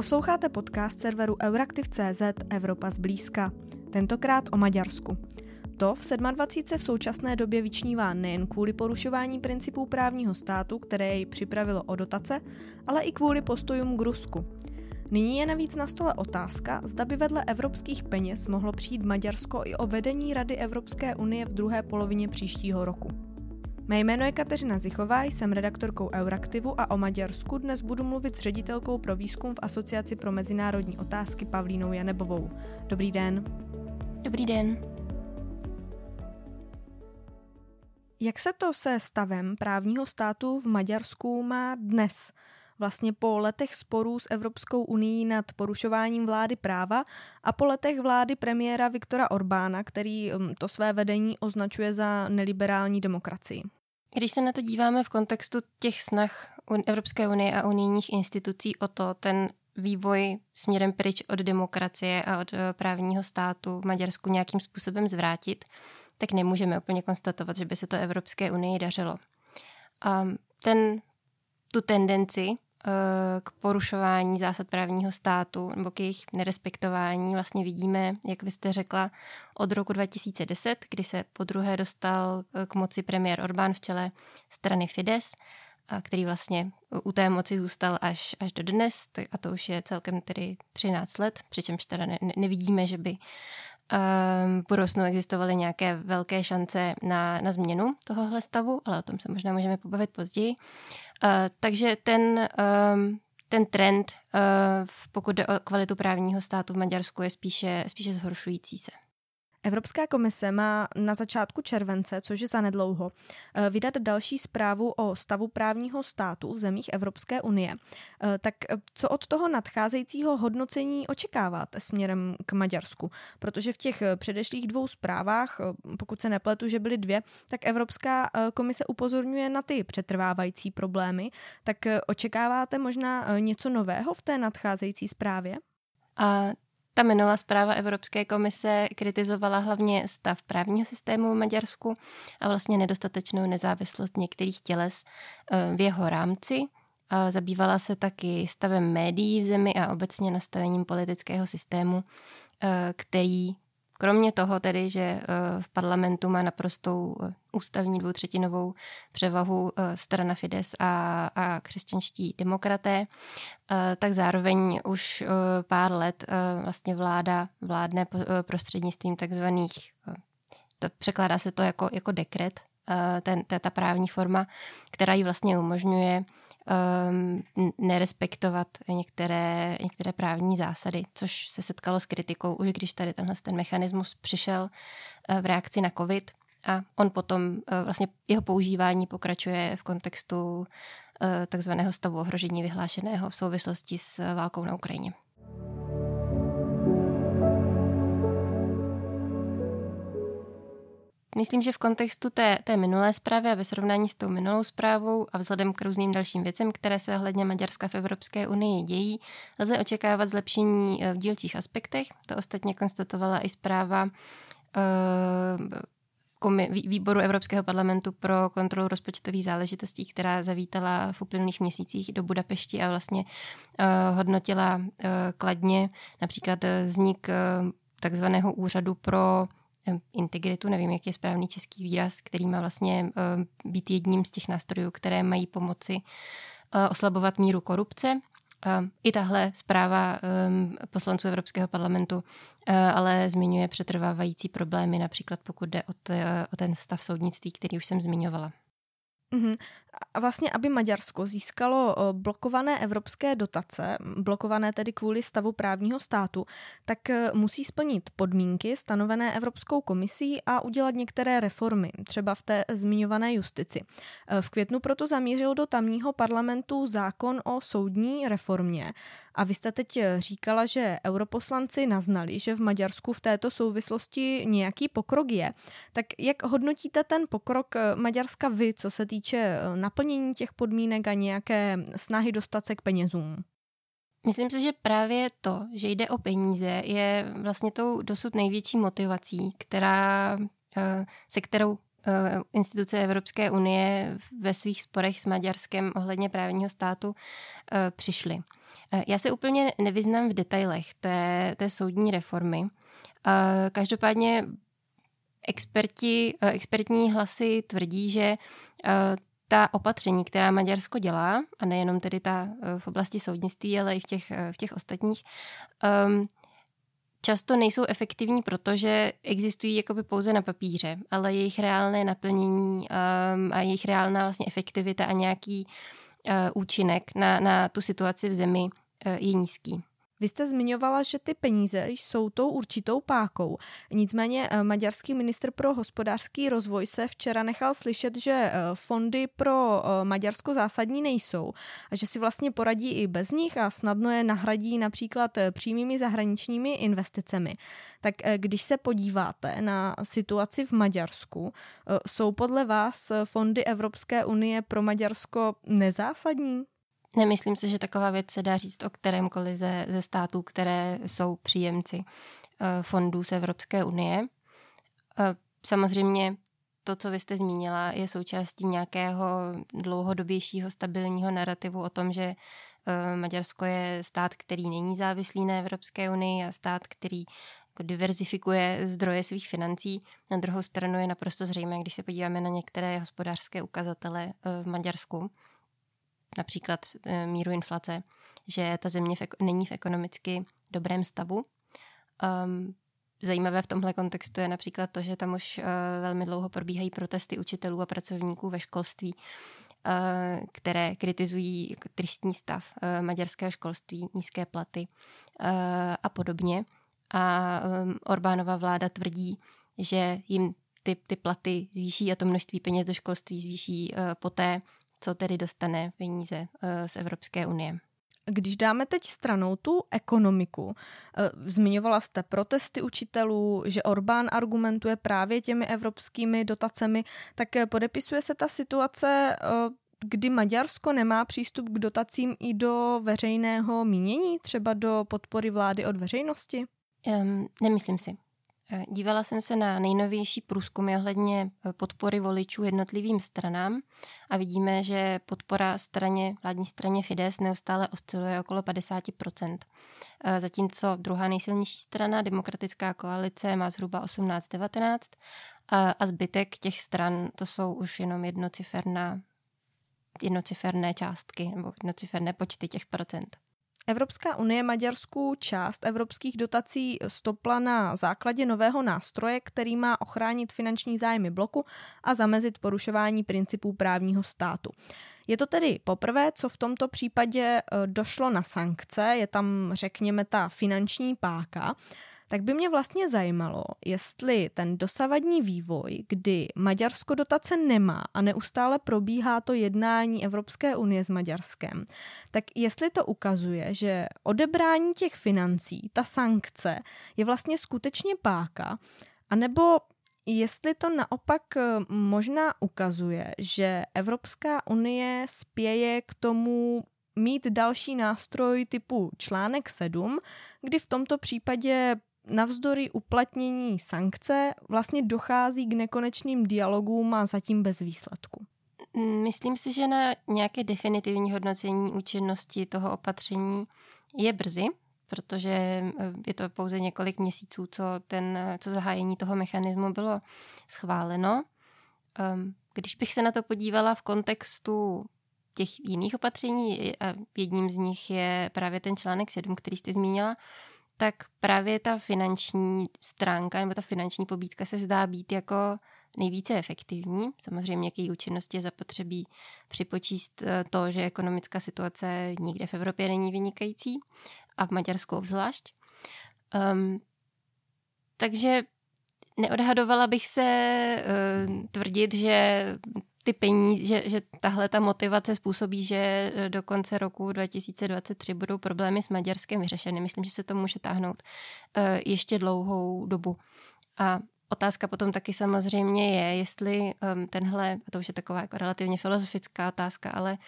Posloucháte podcast serveru Euraktiv.cz Evropa zblízka. Tentokrát o Maďarsku. To v 27. v současné době vyčnívá nejen kvůli porušování principů právního státu, které jej připravilo o dotace, ale i kvůli postojům k Rusku. Nyní je navíc na stole otázka, zda by vedle evropských peněz mohlo přijít Maďarsko i o vedení Rady Evropské unie v druhé polovině příštího roku. Mé jméno je Kateřina Zichová, jsem redaktorkou Euraktivu a o Maďarsku dnes budu mluvit s ředitelkou pro výzkum v Asociaci pro mezinárodní otázky Pavlínou Janebovou. Dobrý den. Dobrý den. Jak se to se stavem právního státu v Maďarsku má dnes? Vlastně po letech sporů s Evropskou unii nad porušováním vlády práva a po letech vlády premiéra Viktora Orbána, který um, to své vedení označuje za neliberální demokracii. Když se na to díváme v kontextu těch snah Evropské unie a unijních institucí o to, ten vývoj směrem pryč od demokracie a od eh, právního státu v Maďarsku nějakým způsobem zvrátit, tak nemůžeme úplně konstatovat, že by se to Evropské unii dařilo. A ten, tu tendenci k porušování zásad právního státu nebo k jejich nerespektování. Vlastně vidíme, jak vy jste řekla, od roku 2010, kdy se po druhé dostal k moci premiér Orbán v čele strany Fides, který vlastně u té moci zůstal až, až do dnes, a to už je celkem tedy 13 let, přičemž teda ne, nevidíme, že by v budoucnu existovaly nějaké velké šance na, na změnu tohohle stavu, ale o tom se možná můžeme pobavit později. Eh, takže ten, ehm, ten trend, eh, pokud jde o kvalitu právního státu v Maďarsku, je spíše, spíše zhoršující se. Evropská komise má na začátku července, což je zanedlouho, eh, vydat další zprávu o stavu právního státu v zemích Evropské unie. Eh, tak eh, co od toho nadcházejícího hodnocení očekáváte směrem k Maďarsku? Protože v těch předešlých dvou zprávách, pokud se nepletu, že byly dvě, tak Evropská komise upozorňuje na ty přetrvávající problémy. Tak očekáváte možná něco nového v té nadcházející zprávě? A ta minulá zpráva Evropské komise kritizovala hlavně stav právního systému v Maďarsku a vlastně nedostatečnou nezávislost některých těles eh, v jeho rámci. Zabývala se taky stavem médií v zemi a obecně nastavením politického systému, eh, který Kromě toho tedy, že eh, v parlamentu má naprostou eh, ústavní dvoutřetinovou převahu eh, strana Fides a, a křesťanští demokraté, tak zároveň už pár let vlastně vláda vládne prostřednictvím takzvaných, to, překládá se to jako, jako dekret, ten, ta právní forma, která ji vlastně umožňuje um, nerespektovat některé, některé právní zásady, což se setkalo s kritikou už když tady tenhle ten mechanismus přišel uh, v reakci na COVID a on potom uh, vlastně jeho používání pokračuje v kontextu uh, takzvaného stavu ohrožení vyhlášeného v souvislosti s válkou na Ukrajině. Myslím, že v kontextu té, té minulé zprávy a ve srovnání s tou minulou zprávou a vzhledem k různým dalším věcem, které se ohledně Maďarska v Evropské unii dějí, lze očekávat zlepšení eh, v dílčích aspektech. To ostatně konstatovala i zpráva uh, výboru Evropského parlamentu pro kontrolu rozpočtových záležitostí, která zavítala v uplynulých měsících do Budapešti a vlastně uh, hodnotila kladně například vznik takzvaného úřadu pro integritu, nevím, jak je správný český výraz, který má vlastně být jedním z těch nástrojů, které mají pomoci eh, oslabovat míru korupce. I tahle zpráva poslanců Evropského parlamentu eh, ale zmiňuje přetrvávající problémy, například pokud jde o ten stav soudnictví, který už jsem zmiňovala. Mm-hmm. A vlastně, aby Maďarsko získalo blokované evropské dotace, blokované tedy kvůli stavu právního státu, tak e, musí splnit podmínky stanovené Evropskou komisí a udělat některé reformy, třeba v té zmiňované justici. E, v květnu proto zamířil do tamního parlamentu zákon o soudní reformě. A vy jste teď e, říkala, že europoslanci naznali, že v Maďarsku v této souvislosti nějaký pokrok je. Tak jak hodnotíte ten pokrok Maďarska vy, co se týče naplnění těch podmínek a nějaké snahy dostat se k penězům? Myslím si, že právě to, že jde o peníze, je vlastně tou dosud největší motivací, která, eh, se kterou eh, instituce Evropské unie ve svých sporech s Maďarskem ohledně právního státu eh, přišly. Já se úplně nevyznám v detailech té, té soudní reformy. Každopádně experti, expertní hlasy tvrdí, že ta opatření, která Maďarsko dělá, a nejenom tedy ta v oblasti soudnictví, ale i v těch, v těch ostatních, um, často nejsou efektivní, protože existují jakoby pouze na papíře, ale jejich reálné naplnění um, a jejich reálná vlastně efektivita a nějaký uh, účinek na, na tu situaci v zemi uh, je nízký. Vy jste zmiňovala, že ty peníze jsou tou určitou pákou. Nicméně eh, maďarský ministr pro hospodářský rozvoj se včera nechal slyšet, že eh, fondy pro eh, Maďarsko zásadní nejsou a že si vlastně poradí i bez nich a snadno je nahradí například přímými zahraničními investicemi. Tak když se podíváte na situaci v Maďarsku, jsou podle vás fondy Evropské unie pro Maďarsko nezásadní? Nemyslím si, že taková věc se dá říct o kterémkoliv ze, ze států, které jsou příjemci eh, fondů z Evropské unie. Eh, samozřejmě to, co vy jste zmínila, je součástí nějakého dlouhodobějšího stabilního narrativu o tom, že eh, Maďarsko je stát, který není závislý na Evropské unii a stát, který jako diverzifikuje zdroje svých financí. Na druhou stranu je naprosto zřejmé, když se podíváme na některé hospodářské ukazatele v Maďarsku, například eh, míru inflace, že ta země v, není v ekonomicky dobrém stavu. Um, zajímavé v tomhle kontextu je například to, že tam už uh, velmi dlouho probíhají protesty učitelů a pracovníků ve školství, uh, které kritizují tristní stav uh, maďarského školství, nízké platy uh, a podobně. A um, Orbánova vláda tvrdí, že jim ty, ty platy zvýší a to množství peněz do školství zvýší uh, poté, co tedy dostane peníze eh, z Evropské unie. Když dáme teď stranou tu ekonomiku, eh, zmiňovala jste protesty učitelů, že Orbán argumentuje právě těmi evropskými dotacemi, tak eh, podepisuje se ta situace, kdy Maďarsko nemá přístup k dotacím i do veřejného mínění, třeba do podpory vlády od veřejnosti? Um, nemyslím si. Dívala jsem se na nejnovější průzkumy ohledně eh, podpory voličů jednotlivým stranám a vidíme, že podpora straně, vládní straně Fides neustále osciluje okolo 50%. Eh, zatímco druhá nejsilnější strana, demokratická koalice, má zhruba 18-19 a zbytek těch stran to jsou už jenom jednociferná jednociferné částky nebo jednociferné počty těch procent. Evropská unie Maďarsku část evropských dotací stopla na základě nového nástroje, který má ochránit finanční zájmy bloku a zamezit porušování principů právního státu. Je to tedy poprvé, co v tomto případě eh, došlo na sankce, je tam, řekněme, ta finanční páka tak by mě vlastně zajímalo, jestli ten dosavadní vývoj, kdy Maďarsko dotace nemá a neustále probíhá to jednání Evropské unie s Maďarskem, tak jestli to ukazuje, že odebrání těch financí, ta sankce, je vlastně skutečně páka, anebo jestli to naopak eh, možná ukazuje, že Evropská unie spěje k tomu mít další nástroj typu článek 7, kdy v tomto případě navzdory uplatnění sankce vlastně dochází k nekonečným dialogům a zatím bez výsledku. Myslím si, že na nějaké definitivní hodnocení účinnosti toho opatření je brzy, protože eh, je to pouze několik měsíců, co, ten, co zahájení toho mechanismu bylo schváleno. Ehm, když bych se na to podívala v kontextu těch jiných opatření, jedním z nich je právě ten článek 7, který jste zmínila, tak právě ta finanční stránka nebo ta finanční pobídka se zdá být jako nejvíce efektivní. Samozřejmě k její účinnosti je zapotřebí připočíst eh, to, že ekonomická situace nikde v Evropě není vynikající a v Maďarsku obzvlášť. Um, takže neodhadovala bych se uh, tvrdit, že ty peníze, že, že tahle ta motivace způsobí, že eh, do konce roku 2023 budou problémy s Maďarskem vyřešeny. Myslím, že se to může táhnout uh, ještě dlouhou dobu. A otázka potom taky samozřejmě je, jestli um, tenhle, a to už je taková jako relativně filozofická otázka, ale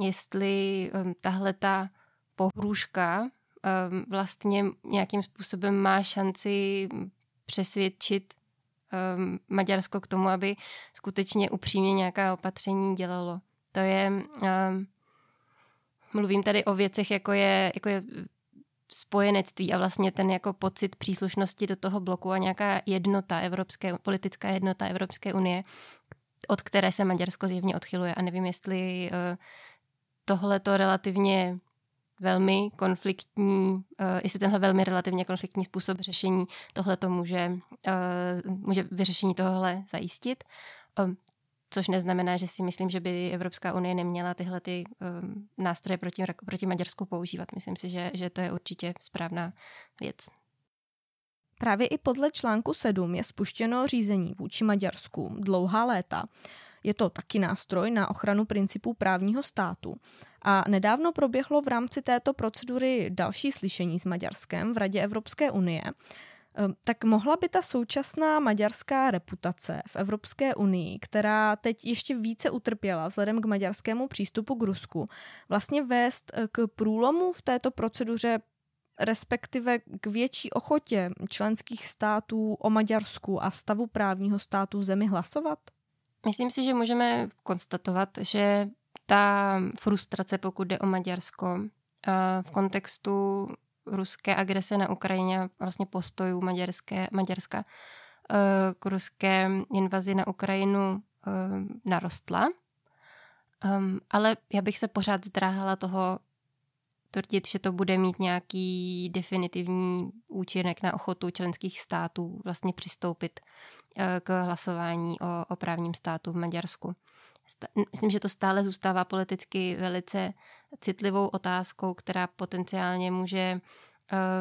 jestli um, tahle ta pohrůžka um, vlastně nějakým způsobem má šanci přesvědčit um, Maďarsko k tomu, aby skutečně upřímně nějaká opatření dělalo. To je, um, mluvím tady o věcech, jako je, jako je spojenectví a vlastně ten jako pocit příslušnosti do toho bloku a nějaká jednota evropské, politická jednota Evropské unie, od které se Maďarsko zjevně odchyluje. A nevím, jestli uh, tohle to relativně velmi konfliktní, uh, jestli tenhle velmi relativně konfliktní způsob řešení tohle to může, uh, může vyřešení tohle zajistit. Um, což neznamená, že si myslím, že by Evropská unie neměla tyhle ty um, nástroje proti, proti Maďarsku používat. Myslím si, že, že to je určitě správná věc. Právě i podle článku 7 je spuštěno řízení vůči Maďarsku dlouhá léta. Je to taky nástroj na ochranu principů právního státu. A nedávno proběhlo v rámci této procedury další slyšení s Maďarskem v Radě Evropské unie. Ehm, tak mohla by ta současná maďarská reputace v Evropské unii, která teď ještě více utrpěla vzhledem k maďarskému přístupu k Rusku, vlastně vést eh, k průlomu v této proceduře respektive k větší ochotě členských států o Maďarsku a stavu právního státu v zemi hlasovat? Myslím si, že můžeme konstatovat, že ta frustrace, pokud jde o Maďarsko, v kontextu ruské agrese na Ukrajině vlastně postojů maďarské, Maďarska k ruské invazi na Ukrajinu narostla. Ale já bych se pořád zdráhala toho tvrdit, že to bude mít nějaký definitivní účinek na ochotu členských států vlastně přistoupit eh, k hlasování o, o právním státu v Maďarsku. Myslím, že to stále zůstává politicky velice citlivou otázkou, která potenciálně může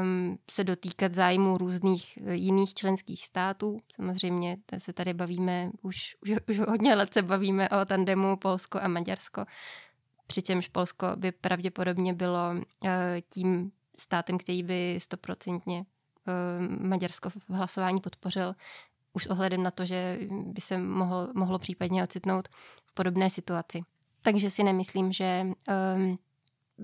um, se dotýkat zájmu různých eh, jiných členských států. Samozřejmě se tady bavíme, už, už, už hodně let se bavíme o tandemu Polsko a Maďarsko přičemž Polsko by pravděpodobně bylo eh, tím státem, který by stoprocentně eh, Maďarsko v hlasování podpořil, už s ohledem na to, že by se mohlo, mohlo případně ocitnout v podobné situaci. Takže si nemyslím, že um,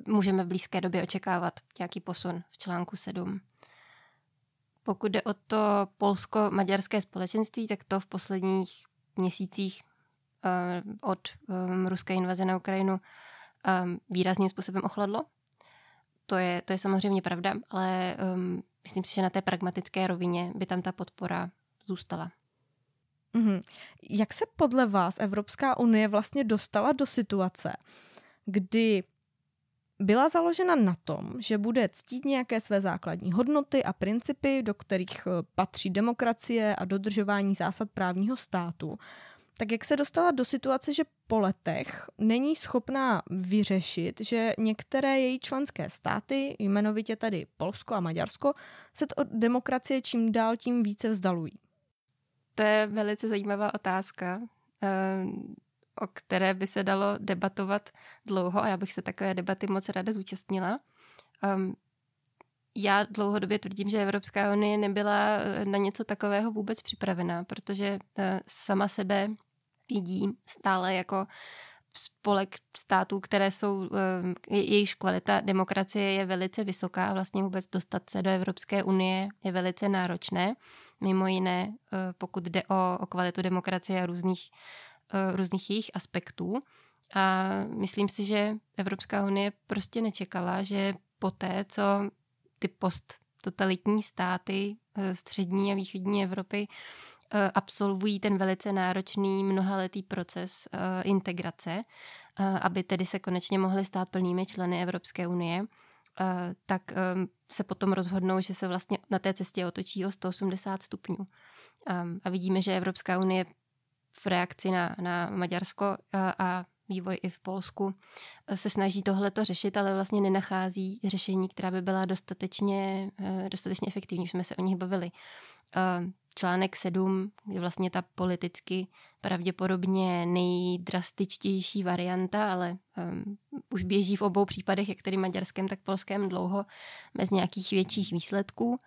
můžeme v blízké době očekávat nějaký posun v článku 7. Pokud jde o to polsko-maďarské společenství, tak to v posledních měsících uh, od um, ruské invaze na Ukrajinu um, výrazným způsobem ochladlo. To je, to je samozřejmě pravda, ale um, myslím si, že na té pragmatické rovině by tam ta podpora zůstala. Mm-hmm. Jak se podle vás Evropská unie vlastně dostala do situace, kdy byla založena na tom, že bude ctít nějaké své základní hodnoty a principy, do kterých eh, patří demokracie a dodržování zásad právního státu, tak jak se dostala do situace, že po letech není schopná vyřešit, že některé její členské státy, jmenovitě tady Polsko a Maďarsko, se od demokracie čím dál tím více vzdalují? To je velice zajímavá otázka, eh, o které by se dalo debatovat dlouho a já bych se takové debaty moc ráda zúčastnila. Ehm, já dlouhodobě tvrdím, že Evropská unie nebyla eh, na něco takového vůbec připravená, protože eh, sama sebe vidí stále jako spolek států, které jsou, jejichž kvalita demokracie je velice vysoká a vlastně vůbec dostat se do Evropské unie je velice náročné. Mimo jiné, eh, pokud jde o, o kvalitu demokracie a různých, eh, různých jejich aspektů. A myslím si, že Evropská unie prostě nečekala, že poté, co ty posttotalitní státy střední a východní Evropy Eh, absolvují ten velice náročný mnohaletý proces eh, integrace, eh, aby tedy se konečně mohli stát plnými členy Evropské unie, tak se potom rozhodnou, že se vlastně na té cestě otočí o 180 stupňů. A vidíme, že Evropská unie v reakci na, na Maďarsko a vývoj i v Polsku se snaží tohleto řešit, ale vlastně nenachází řešení, která by byla dostatečně, dostatečně efektivní. Už jsme se o nich bavili článek 7 je vlastně ta politicky pravděpodobně nejdrastičtější varianta, ale um, už běží v obou případech, jak tedy maďarském, tak polském, dlouho bez nějakých větších výsledků.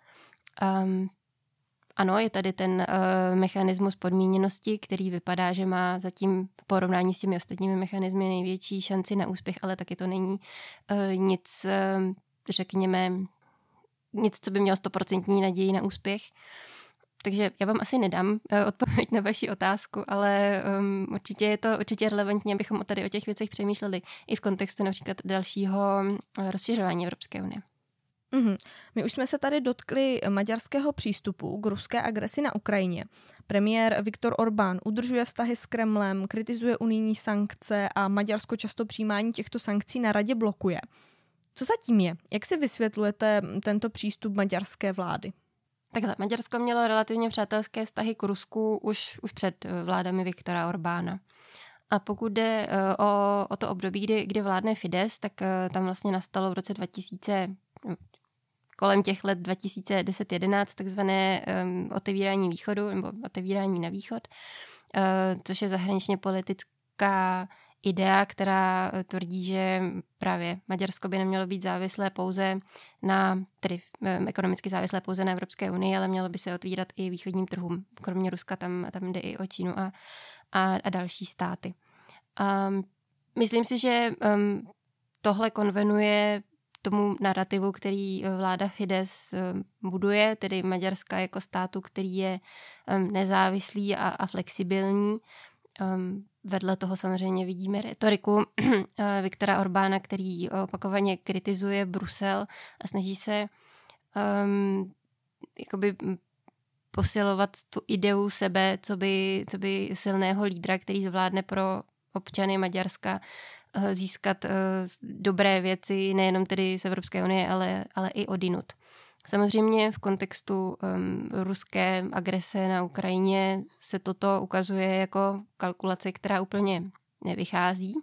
Um, ano, je tady ten uh, mechanismus podmíněnosti, který vypadá, že má zatím v porovnání s těmi ostatními mechanismy největší šanci na úspěch, ale taky to není uh, nic, uh, řekněme, nic, co by mělo stoprocentní naději na úspěch. takže já vám asi nedám odpověď na vaši otázku, ale um, určitě je to určitě relevantní, abychom tady o těch věcech přemýšleli i v kontextu například dalšího rozšiřování Evropské unie. Mm-hmm. My už jsme se tady dotkli maďarského přístupu k ruské agresi na Ukrajině. Premiér Viktor Orbán udržuje vztahy s Kremlem, kritizuje unijní sankce a Maďarsko často přijímání těchto sankcí na radě blokuje. Co zatím je? Jak si vysvětlujete tento přístup maďarské vlády? Takhle, Maďarsko mělo relativně přátelské vztahy k Rusku už, už před eh, vládami Viktora Orbána. A pokud jde eh, o, o to období, kdy, kdy vládne Fides, tak eh, tam vlastně nastalo v roce 2000, kolem těch let 2010-11 takzvané um, otevírání východu nebo otevírání na východ, uh, což je zahraničně politická idea, která tvrdí, že právě Maďarsko by nemělo být závislé pouze na, tedy ekonomicky závislé pouze na Evropské unii, ale mělo by se otvírat i východním trhům. Kromě Ruska tam, tam jde i o Čínu a, a, a další státy. Um, myslím si, že um, tohle konvenuje tomu narrativu, který eh, vláda Fides eh, buduje, tedy Maďarska jako státu, který je nezávislý a, a flexibilní. Vedle toho samozřejmě vidíme retoriku eh, Viktora Orbána, který opakovaně kritizuje Brusel a snaží se um, jakoby posilovat tu ideu sebe, co by, co by silného lídra, který zvládne pro občany Maďarska Eh, získat eh, dobré věci nejenom tedy z Evropské unie, ale, ale i odinut. Samozřejmě v kontextu um, ruské agrese na Ukrajině se toto ukazuje jako kalkulace, která úplně nevychází.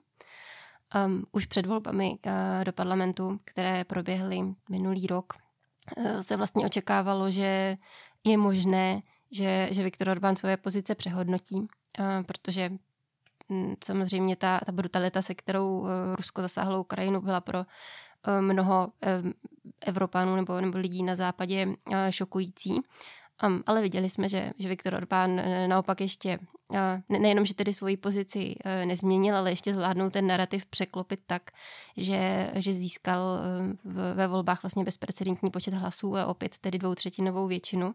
Um, už před volbami uh, do parlamentu, které proběhly minulý rok, uh, se vlastně očekávalo, že je možné, že, že Viktor Orbán svoje pozice přehodnotí, uh, protože samozřejmě ta, ta brutalita, se kterou eh, Rusko zasáhlo Ukrajinu, byla pro eh, mnoho eh, Evropanů nebo, nebo lidí na západě šokující. Ale viděli jsme, že, že Viktor Orbán naopak ještě nejenom, že tedy svoji pozici nezměnil, ale ještě zvládnul ten narrativ překlopit tak, že, že získal ve volbách vlastně bezprecedentní počet hlasů a opět tedy dvoutřetinovou většinu.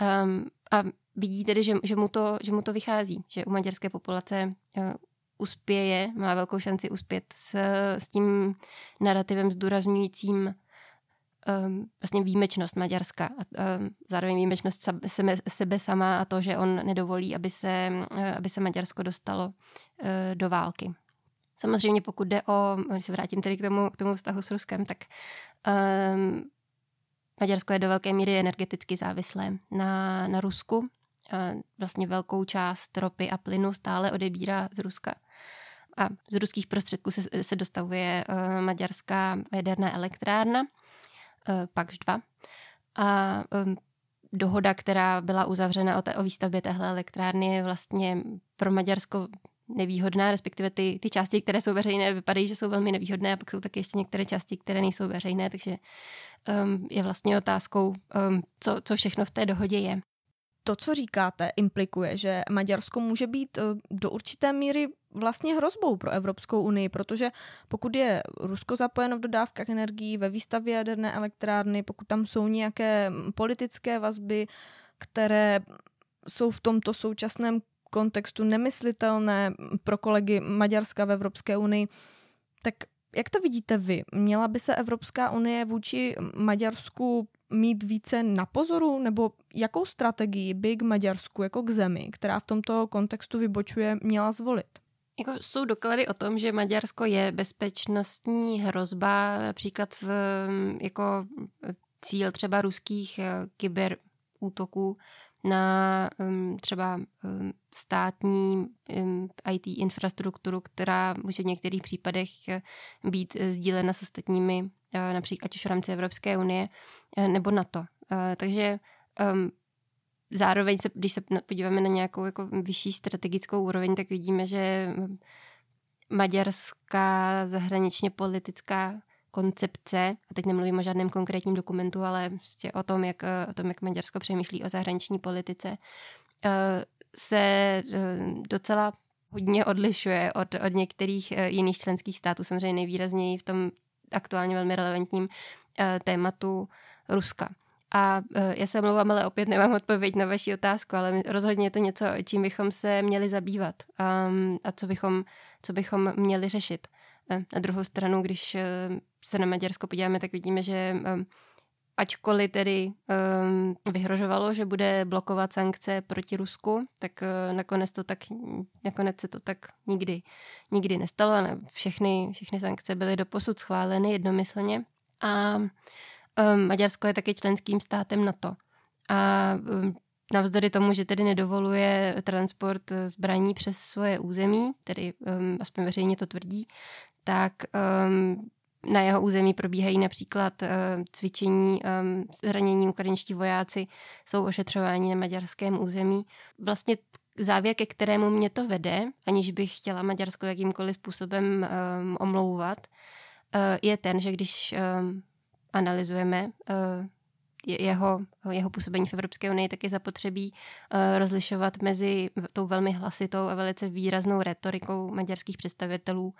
Um, a vidí tedy, že, že, mu to, že mu to vychází, že u maďarské populace uh, uspěje, má velkou šanci uspět s, s tím narrativem zdůrazňujícím um, vlastně výjimečnost Maďarska a um, zároveň výjimečnost sebe, sebe sama a to, že on nedovolí, aby se, uh, aby se Maďarsko dostalo uh, do války. Samozřejmě pokud jde o, když se vrátím tedy k tomu, k tomu vztahu s Ruskem, tak um, Maďarsko je do velké míry energeticky závislé na, na Rusku. Vlastně velkou část ropy a plynu stále odebírá z Ruska. A z ruských prostředků se, se dostavuje uh, maďarská jaderná elektrárna, uh, PAKŽ 2. A um, dohoda, která byla uzavřena o, té, o výstavbě téhle elektrárny, je vlastně pro Maďarsko nevýhodná, respektive ty, ty části, které jsou veřejné, vypadají, že jsou velmi nevýhodné a pak jsou taky ještě některé části, které nejsou veřejné, takže um, je vlastně otázkou, um, co, co všechno v té dohodě je. To, co říkáte, implikuje, že Maďarsko může být uh, do určité míry vlastně hrozbou pro Evropskou unii, protože pokud je Rusko zapojeno v dodávkách energií ve výstavě jaderné elektrárny, pokud tam jsou nějaké politické vazby, které jsou v tomto současném kontextu nemyslitelné pro kolegy Maďarska v Evropské unii, tak jak to vidíte vy? Měla by se Evropská unie vůči Maďarsku mít více na pozoru, nebo jakou strategii by k Maďarsku jako k zemi, která v tomto kontextu vybočuje, měla zvolit? Jako jsou doklady o tom, že Maďarsko je bezpečnostní hrozba, například v, jako cíl třeba ruských eh, kyberútoků na um, třeba um, státní um, IT infrastrukturu, která může v některých případech eh, být sdílena s ostatními, uh, například ať už v rámci Evropské unie nebo NATO. Takže zároveň, se, když se podíváme na nějakou jako vyšší strategickou úroveň, tak vidíme, že maďarská zahraničně politická koncepce, a teď nemluvím o žádném konkrétním dokumentu, ale prostě o tom, jak, o tom, jak Maďarsko přemýšlí o zahraniční politice, eh, se eh, docela hodně odlišuje od, od některých eh, jiných členských států, samozřejmě nejvýrazněji v tom aktuálně velmi relevantním tématu Ruska. A já se omlouvám, ale opět nemám odpověď na vaši otázku, ale rozhodně je to něco, čím bychom se měli zabývat um, a co bychom, co bychom měli řešit. Na druhou stranu, když se na Maďarsko podíváme, tak vidíme, že um, ačkoliv tedy um, vyhrožovalo, že bude blokovat sankce proti Rusku, tak uh, nakonec, to tak, nakonec se to tak nikdy, nikdy nestalo. Ne, všechny, všechny sankce byly doposud schváleny jednomyslně. A um, Maďarsko je taky členským státem NATO. A um, navzdory tomu, že tedy nedovoluje transport zbraní přes svoje území, tedy um, aspoň veřejně to tvrdí, tak um, na jeho území probíhají například uh, cvičení, um, zranění ukrajinští vojáci jsou ošetřováni na maďarském území. Vlastně závěr, ke kterému mě to vede, aniž bych chtěla Maďarsko jakýmkoliv způsobem um, omlouvat, uh, je ten, že když um, analyzujeme uh, jeho, jeho působení v Evropské unii, tak je zapotřebí uh, rozlišovat mezi tou velmi hlasitou a velice výraznou retorikou maďarských představitelů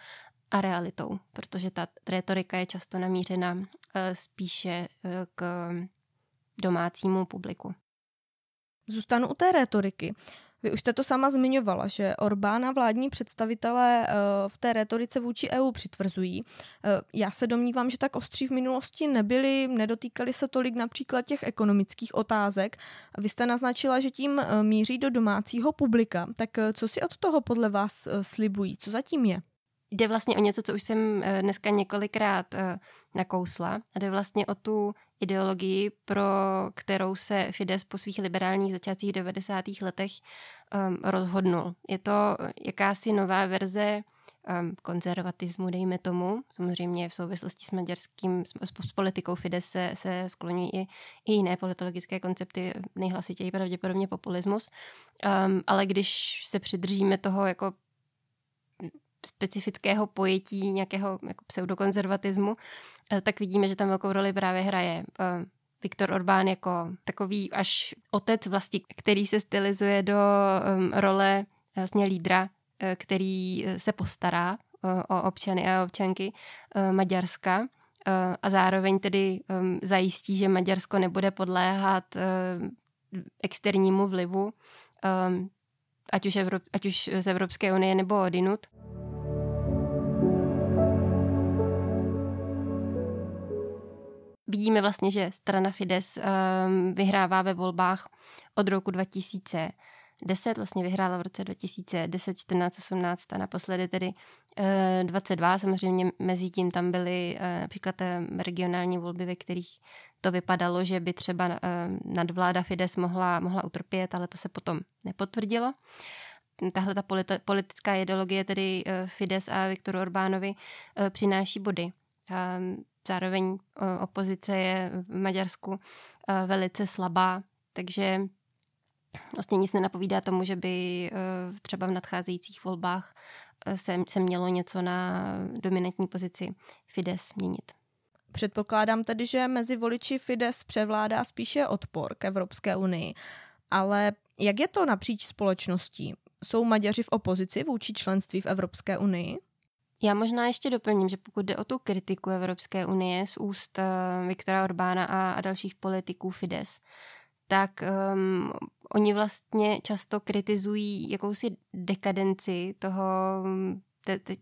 a realitou, protože ta retorika je často namířena eh, spíše eh, k domácímu publiku. Zůstanu u té retoriky. Vy už jste to sama zmiňovala, že Orbána vládní představitelé eh, v té retorice vůči EU přitvrzují. Já se domnívám, že tak ostří v minulosti nebyli, nedotýkali se tolik například těch ekonomických otázek. Vy jste naznačila, že tím míří do domácího publika. Tak co si od toho podle vás slibují? Co zatím je? jde vlastně o něco, co už jsem eh, dneska několikrát eh, nakousla. A jde vlastně o tu ideologii, pro kterou se Fides po svých liberálních začátcích 90. letech um, rozhodnul. Je to jakási nová verze um, konzervatismu, dejme tomu. Samozřejmě v souvislosti s maďarským, s, s politikou Fides se, se skloňují i, i jiné politologické koncepty, nejhlasitěji pravděpodobně populismus. Um, ale když se přidržíme toho jako specifického pojetí nějakého jako pseudokonzervatismu, tak vidíme, že tam velkou roli právě hraje eh, Viktor Orbán jako takový až otec vlasti, který se stylizuje do role vlastně lídra, eh, který se postará o občany a občanky Maďarska a zároveň tedy zajistí, že Maďarsko nebude podléhat externímu vlivu, ať už, Evrop, ať už z Evropské unie nebo odinut. Vidíme vlastně, že strana Fides um, vyhrává ve volbách od roku 2010, vlastně vyhrála v roce 2010, 14, 18 a naposledy tedy uh, 22. Samozřejmě mezi tím tam byly uh, například uh, regionální volby, ve kterých to vypadalo, že by třeba uh, nadvláda Fides mohla, mohla utrpět, ale to se potom nepotvrdilo tahle ta politi- politická ideologie, tedy Fides a Viktoru Orbánovi, přináší body. Zároveň opozice je v Maďarsku velice slabá, takže vlastně nic nenapovídá tomu, že by třeba v nadcházejících volbách se, se mělo něco na dominantní pozici Fides měnit. Předpokládám tedy, že mezi voliči Fides převládá spíše odpor k Evropské unii. Ale jak je to napříč společností? Jsou Maďaři v opozici vůči členství v Evropské unii? Já možná ještě doplním, že pokud jde o tu kritiku Evropské unie z úst uh, Viktora Orbána a, a dalších politiků Fides, tak um, oni vlastně často kritizují jakousi dekadenci toho te, te,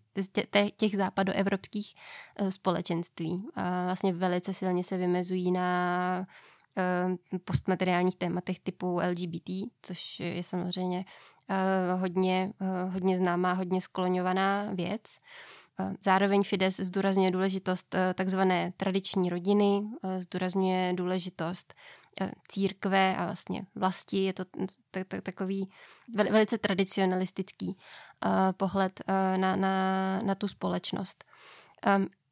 te, těch západoevropských uh, společenství. A vlastně velice silně se vymezují na uh, postmateriálních tématech typu LGBT, což je samozřejmě hodně, uh, hodně známá, hodně skloňovaná věc. Zároveň Fides zdůrazňuje důležitost eh, takzvané tradiční rodiny, eh, zdůrazňuje důležitost eh, církve a vlastně vlasti. Je to takový velice tradicionalistický pohled na, na, na tu společnost.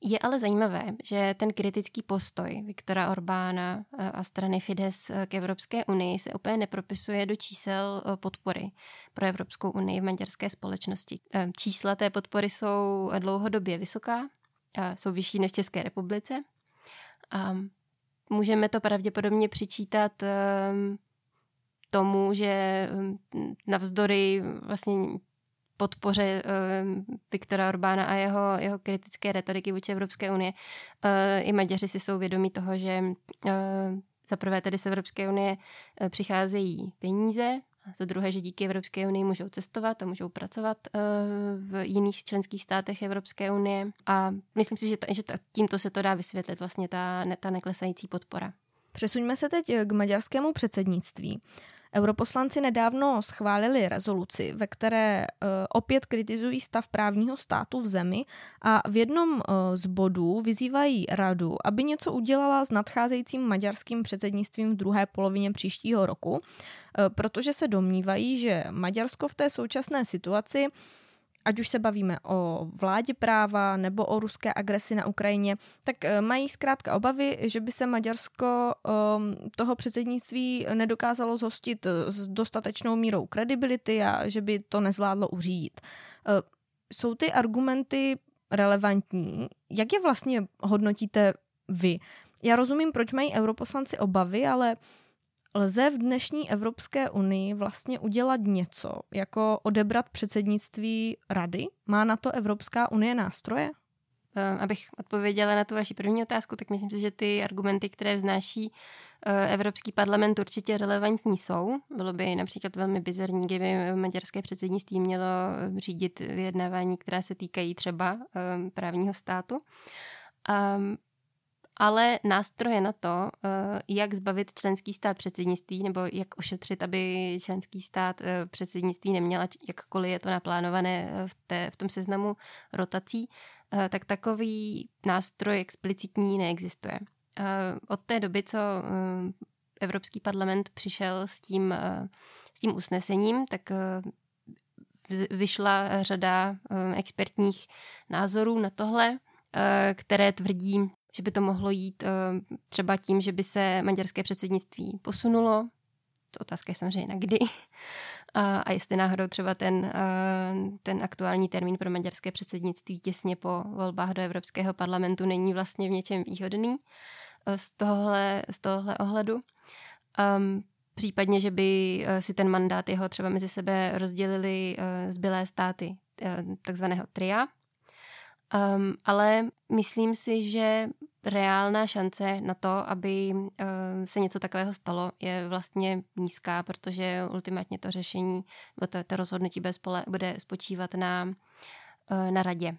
Je ale zajímavé, že ten kritický postoj Viktora Orbána eh, a strany Fides eh, k Evropské unii se úplně nepropisuje do čísel eh, podpory pro Evropskou unii v maďarské společnosti. Čísla té podpory jsou dlouhodobě vysoká, jsou vyšší než v České republice. A můžeme to pravděpodobně přičítat ehm, tomu, že ehm, navzdory vlastně podpoře uh, Viktora Orbána a jeho, jeho kritické retoriky vůči Evropské unie. Uh, I Maďaři si jsou vědomí toho, že uh, za prvé tedy z Evropské unie přicházejí peníze, za druhé, že díky Evropské unii můžou cestovat a můžou pracovat v jiných členských státech Evropské unie. A myslím si, že, ta, že ta, tímto se to dá vysvětlit, vlastně ta, ta neklesající podpora. Přesuňme se teď k maďarskému předsednictví. Europoslanci nedávno schválili rezoluci, ve které uh, opět kritizují stav právního státu v zemi a v jednom uh, z bodů vyzývají radu, aby něco udělala s nadcházejícím maďarským předsednictvím v druhé polovině příštího roku, uh, protože se domnívají, že Maďarsko v té současné situaci ať už se bavíme o vládě práva nebo o ruské agresi na Ukrajině, tak eh, mají zkrátka obavy, že by se Maďarsko ehm, toho předsednictví nedokázalo zhostit eh, s dostatečnou mírou kredibility a že by to nezvládlo uřídit. Eh, jsou ty argumenty relevantní? Jak je vlastně hodnotíte vy? Já rozumím, proč mají europoslanci obavy, ale Lze v dnešní Evropské unii vlastně udělat něco, jako odebrat předsednictví rady? Má na to Evropská unie nástroje? Ehm, abych odpověděla na tu vaši první otázku, tak myslím si, že ty argumenty, které vznáší eh, Evropský parlament, určitě relevantní jsou. Bylo by například velmi bizarní, kdyby maďarské předsednictví mělo eh, řídit vyjednávání, která se týkají třeba právního státu. Ale nástroje na to, eh, jak zbavit členský stát předsednictví nebo jak ošetřit, aby členský stát eh, předsednictví neměla, jakkoliv je to naplánované eh, v, té, v tom seznamu rotací, tak takový nástroj explicitní neexistuje. Od té doby, co Evropský parlament přišel s tím, s tím usnesením, tak vyšla řada expertních názorů na tohle, které tvrdí, že by to mohlo jít eh, třeba tím, že by se maďarské předsednictví posunulo. Otázka je samozřejmě na kdy. A, a jestli náhodou třeba ten, eh, ten aktuální termín pro maďarské předsednictví těsně po volbách do Evropského parlamentu není vlastně v něčem výhodný eh, z tohohle, z tohohle ohledu. Um, případně, že by si ten mandát jeho třeba mezi sebe rozdělili zbylé státy takzvaného tria, Um, ale myslím si, že reálná šance na to, aby um, se něco takového stalo, je vlastně nízká, protože ultimátně to řešení, nebo to, to rozhodnutí bez pole bude spočívat na, uh, na radě.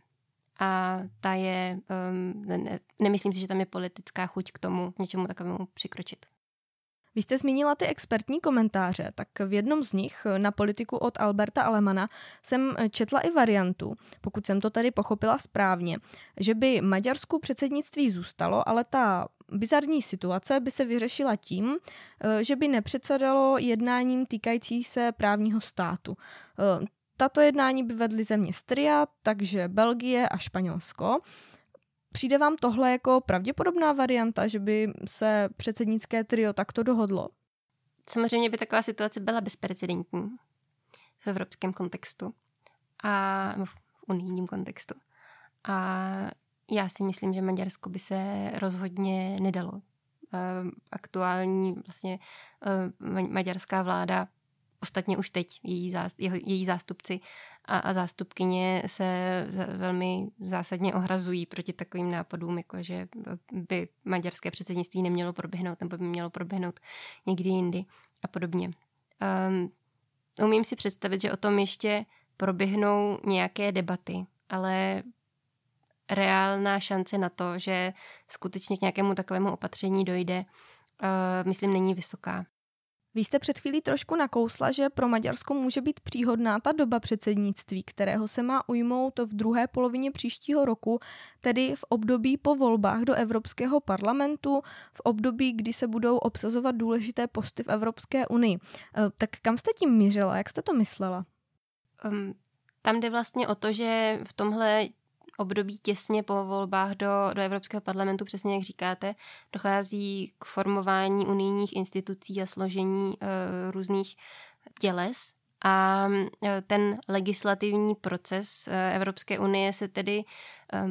A ta je, um, ne, nemyslím si, že tam je politická chuť k tomu něčemu takovému přikročit. Vy jste zmínila ty expertní komentáře, tak v jednom z nich na politiku od Alberta Alemana jsem četla i variantu, pokud jsem to tady pochopila správně, že by Maďarsku předsednictví zůstalo, ale ta bizarní situace by se vyřešila tím, že by nepředsedalo jednáním týkající se právního státu. Tato jednání by vedly země Stria, takže Belgie a Španělsko. Přijde vám tohle jako pravděpodobná varianta, že by se předsednické trio takto dohodlo? Samozřejmě by taková situace byla bezprecedentní v evropském kontextu a v unijním kontextu. A já si myslím, že Maďarsko by se rozhodně nedalo. Ehm, aktuální vlastně ehm, maďarská vláda ostatně už teď její, zás, jeho, její zástupci a, a zástupkyně se velmi zásadně ohrazují proti takovým nápadům, jako že by maďarské předsednictví nemělo proběhnout nebo by mělo proběhnout někdy jindy a podobně. Um, umím si představit, že o tom ještě proběhnou nějaké debaty, ale reálná šance na to, že skutečně k nějakému takovému opatření dojde, uh, myslím, není vysoká. Vy jste před chvílí trošku nakousla, že pro Maďarsko může být příhodná ta doba předsednictví, kterého se má ujmout v druhé polovině příštího roku, tedy v období po volbách do Evropského parlamentu, v období, kdy se budou obsazovat důležité posty v Evropské unii. Eh, tak kam jste tím mířila? Jak jste to myslela? Um, tam jde vlastně o to, že v tomhle období těsně po volbách do, do Evropského parlamentu, přesně jak říkáte, dochází k formování unijních institucí a složení uh, různých těles. A uh, ten legislativní proces uh, Evropské unie se tedy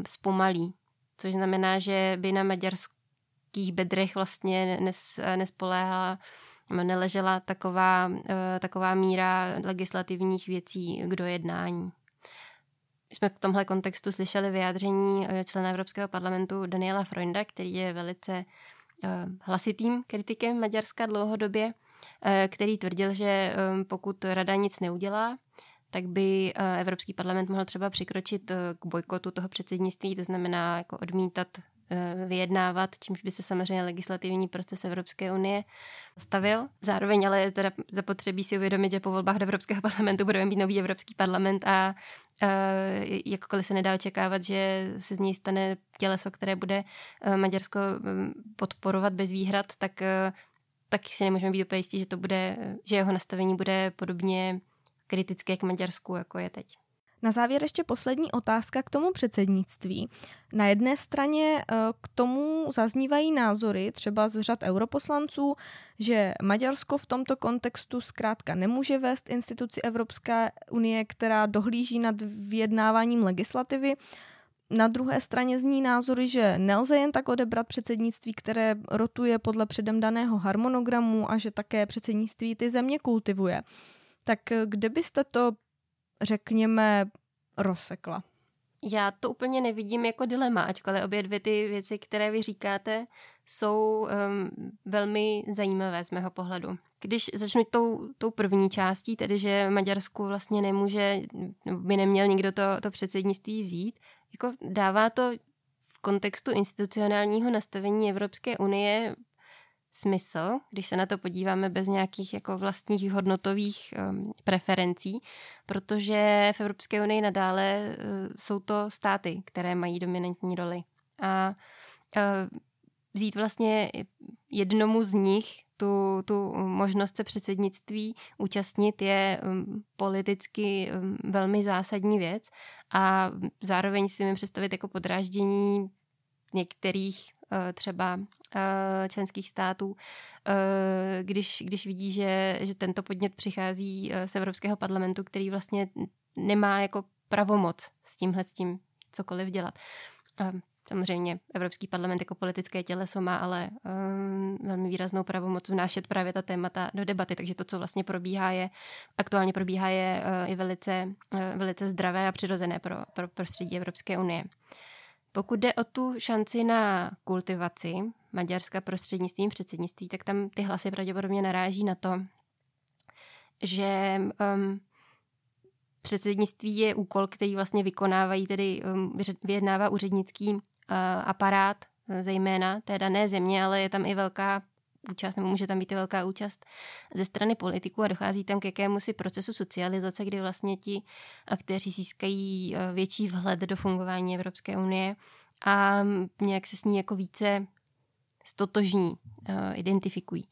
zpomalí, což znamená, že by na maďarských bedrech vlastně nes, nespoléhala neležela taková, taková míra legislativních věcí k dojednání jsme v tomhle kontextu slyšeli vyjádření eh, člena Evropského parlamentu Daniela Freunda, který je velice hlasitým kritikem Maďarska dlouhodobě, který tvrdil, že pokud rada nic neudělá, tak by Evropský parlament mohl třeba přikročit k bojkotu toho předsednictví, to znamená jako odmítat vyjednávat, čímž by se samozřejmě legislativní proces Evropské unie stavil. Zároveň ale je teda zapotřebí si uvědomit, že po volbách do Evropského parlamentu budeme mít nový Evropský parlament a Uh, jakkoliv se nedá očekávat, že se z něj stane těleso, které bude uh, Maďarsko um, podporovat bez výhrad, tak, uh, tak si nemůžeme být úplně jistí, že to bude, že jeho nastavení bude podobně kritické k Maďarsku, jako je teď. Na závěr ještě poslední otázka k tomu předsednictví. Na jedné straně eh, k tomu zaznívají názory třeba z řad europoslanců, že Maďarsko v tomto kontextu zkrátka nemůže vést instituci Evropské unie, která dohlíží nad vyjednáváním legislativy. Na druhé straně zní názory, že nelze jen tak odebrat předsednictví, které rotuje podle předem daného harmonogramu a že také předsednictví ty země kultivuje. Tak eh, kde byste to řekněme, rozsekla. Já to úplně nevidím jako dilema, ačkoliv obě dvě ty věci, které vy říkáte, jsou um, velmi zajímavé z mého pohledu. Když začnu tou, tou první částí, tedy že Maďarsku vlastně nemůže, by neměl nikdo to, to předsednictví vzít, jako dává to v kontextu institucionálního nastavení Evropské unie smysl, když se na to podíváme bez nějakých jako vlastních hodnotových um, preferencí, protože v Evropské unii nadále uh, jsou to státy, které mají dominantní roli. A uh, vzít vlastně jednomu z nich tu, tu možnost se předsednictví účastnit je um, politicky um, velmi zásadní věc a zároveň si mi představit jako podráždění některých třeba Eh, členských států, eh, když, když vidí, že, že tento podnět přichází eh, z Evropského parlamentu, který vlastně nemá jako pravomoc s tímhle s tím cokoliv dělat. Samozřejmě Evropský parlament jako politické těleso má ale um, velmi výraznou pravomoc vnášet právě ta témata do debaty, takže to, co vlastně probíhá, je aktuálně probíhá, je uh, i velice, uh, velice zdravé a přirozené pro, pro prostředí Evropské unie. Pokud jde o tu šanci na kultivaci Maďarska prostřednictvím předsednictví, tak tam ty hlasy pravděpodobně naráží na to, že um, předsednictví je úkol, který vlastně vykonávají, tedy um, vyjednává úřednický uh, aparát, zejména té dané země, ale je tam i velká účast, nebo může tam být i velká účast ze strany politiků a dochází tam k jakému si procesu socializace, kdy vlastně ti aktéři získají uh, větší vhled do fungování Evropské unie a nějak se s ní jako více stotožní, uh, identifikují.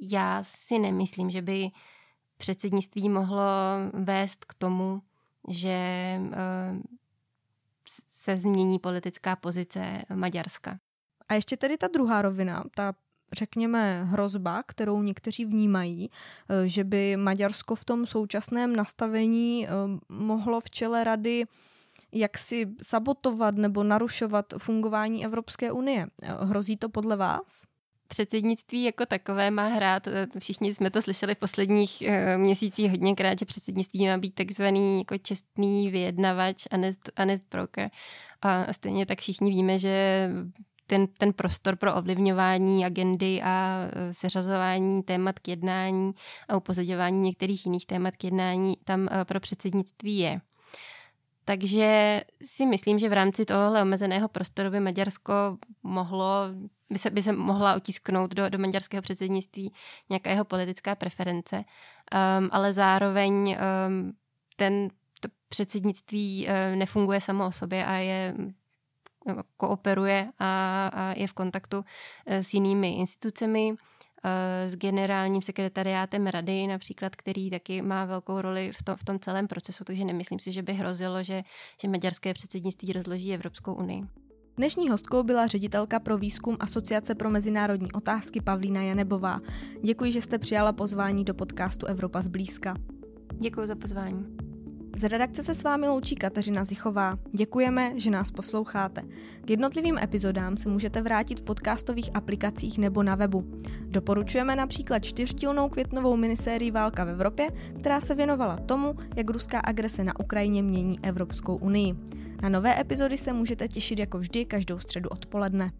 Já si nemyslím, že by předsednictví mohlo vést k tomu, že uh, se změní politická pozice Maďarska. A ještě tedy ta druhá rovina, ta řekněme, hrozba, kterou někteří vnímají, eh, že by Maďarsko v tom současném nastavení mohlo v čele rady jak si sabotovat nebo narušovat fungování Evropské unie. Hrozí to podle vás? Předsednictví jako takové má hrát, eh, všichni jsme to slyšeli v posledních měsících hodněkrát, že předsednictví má být takzvaný jako čestný vyjednavač, honest, honest broker. A stejně tak všichni víme, že ten, ten prostor pro ovlivňování agendy a eh, seřazování témat k jednání a upozadování některých jiných témat k jednání tam pro předsednictví je. Takže si myslím, že v rámci tohohle omezeného prostoru by Maďarsko mohlo, by se, by se mohla otisknout do, do maďarského předsednictví nějaká jeho politická preference, um, ale zároveň um, ten to předsednictví uh, nefunguje samo o sobě a je kooperuje a, a je v kontaktu uh, s jinými institucemi, Eh, s generálním sekretariátem rady například, který taky má velkou roli v tom, v tom celém procesu, takže nemyslím si, že by hrozilo, že, že maďarské předsednictví rozloží Evropskou unii. Dnešní hostkou byla ředitelka pro výzkum Asociace pro mezinárodní otázky Pavlína Janebová. Děkuji, že jste přijala pozvání do podcastu Evropa zblízka. Děkuji za pozvání. Z redakce se s vámi loučí Kateřina Zichová. Děkujeme, že nás posloucháte. K jednotlivým epizodám se můžete vrátit v podcastových aplikacích nebo na webu. Doporučujeme například čtyřdílnou květnovou minisérii Válka v Evropě, která se věnovala tomu, jak ruská agrese na Ukrajině mění Evropskou unii. Na nové epizody se můžete těšit jako vždy každou středu odpoledne.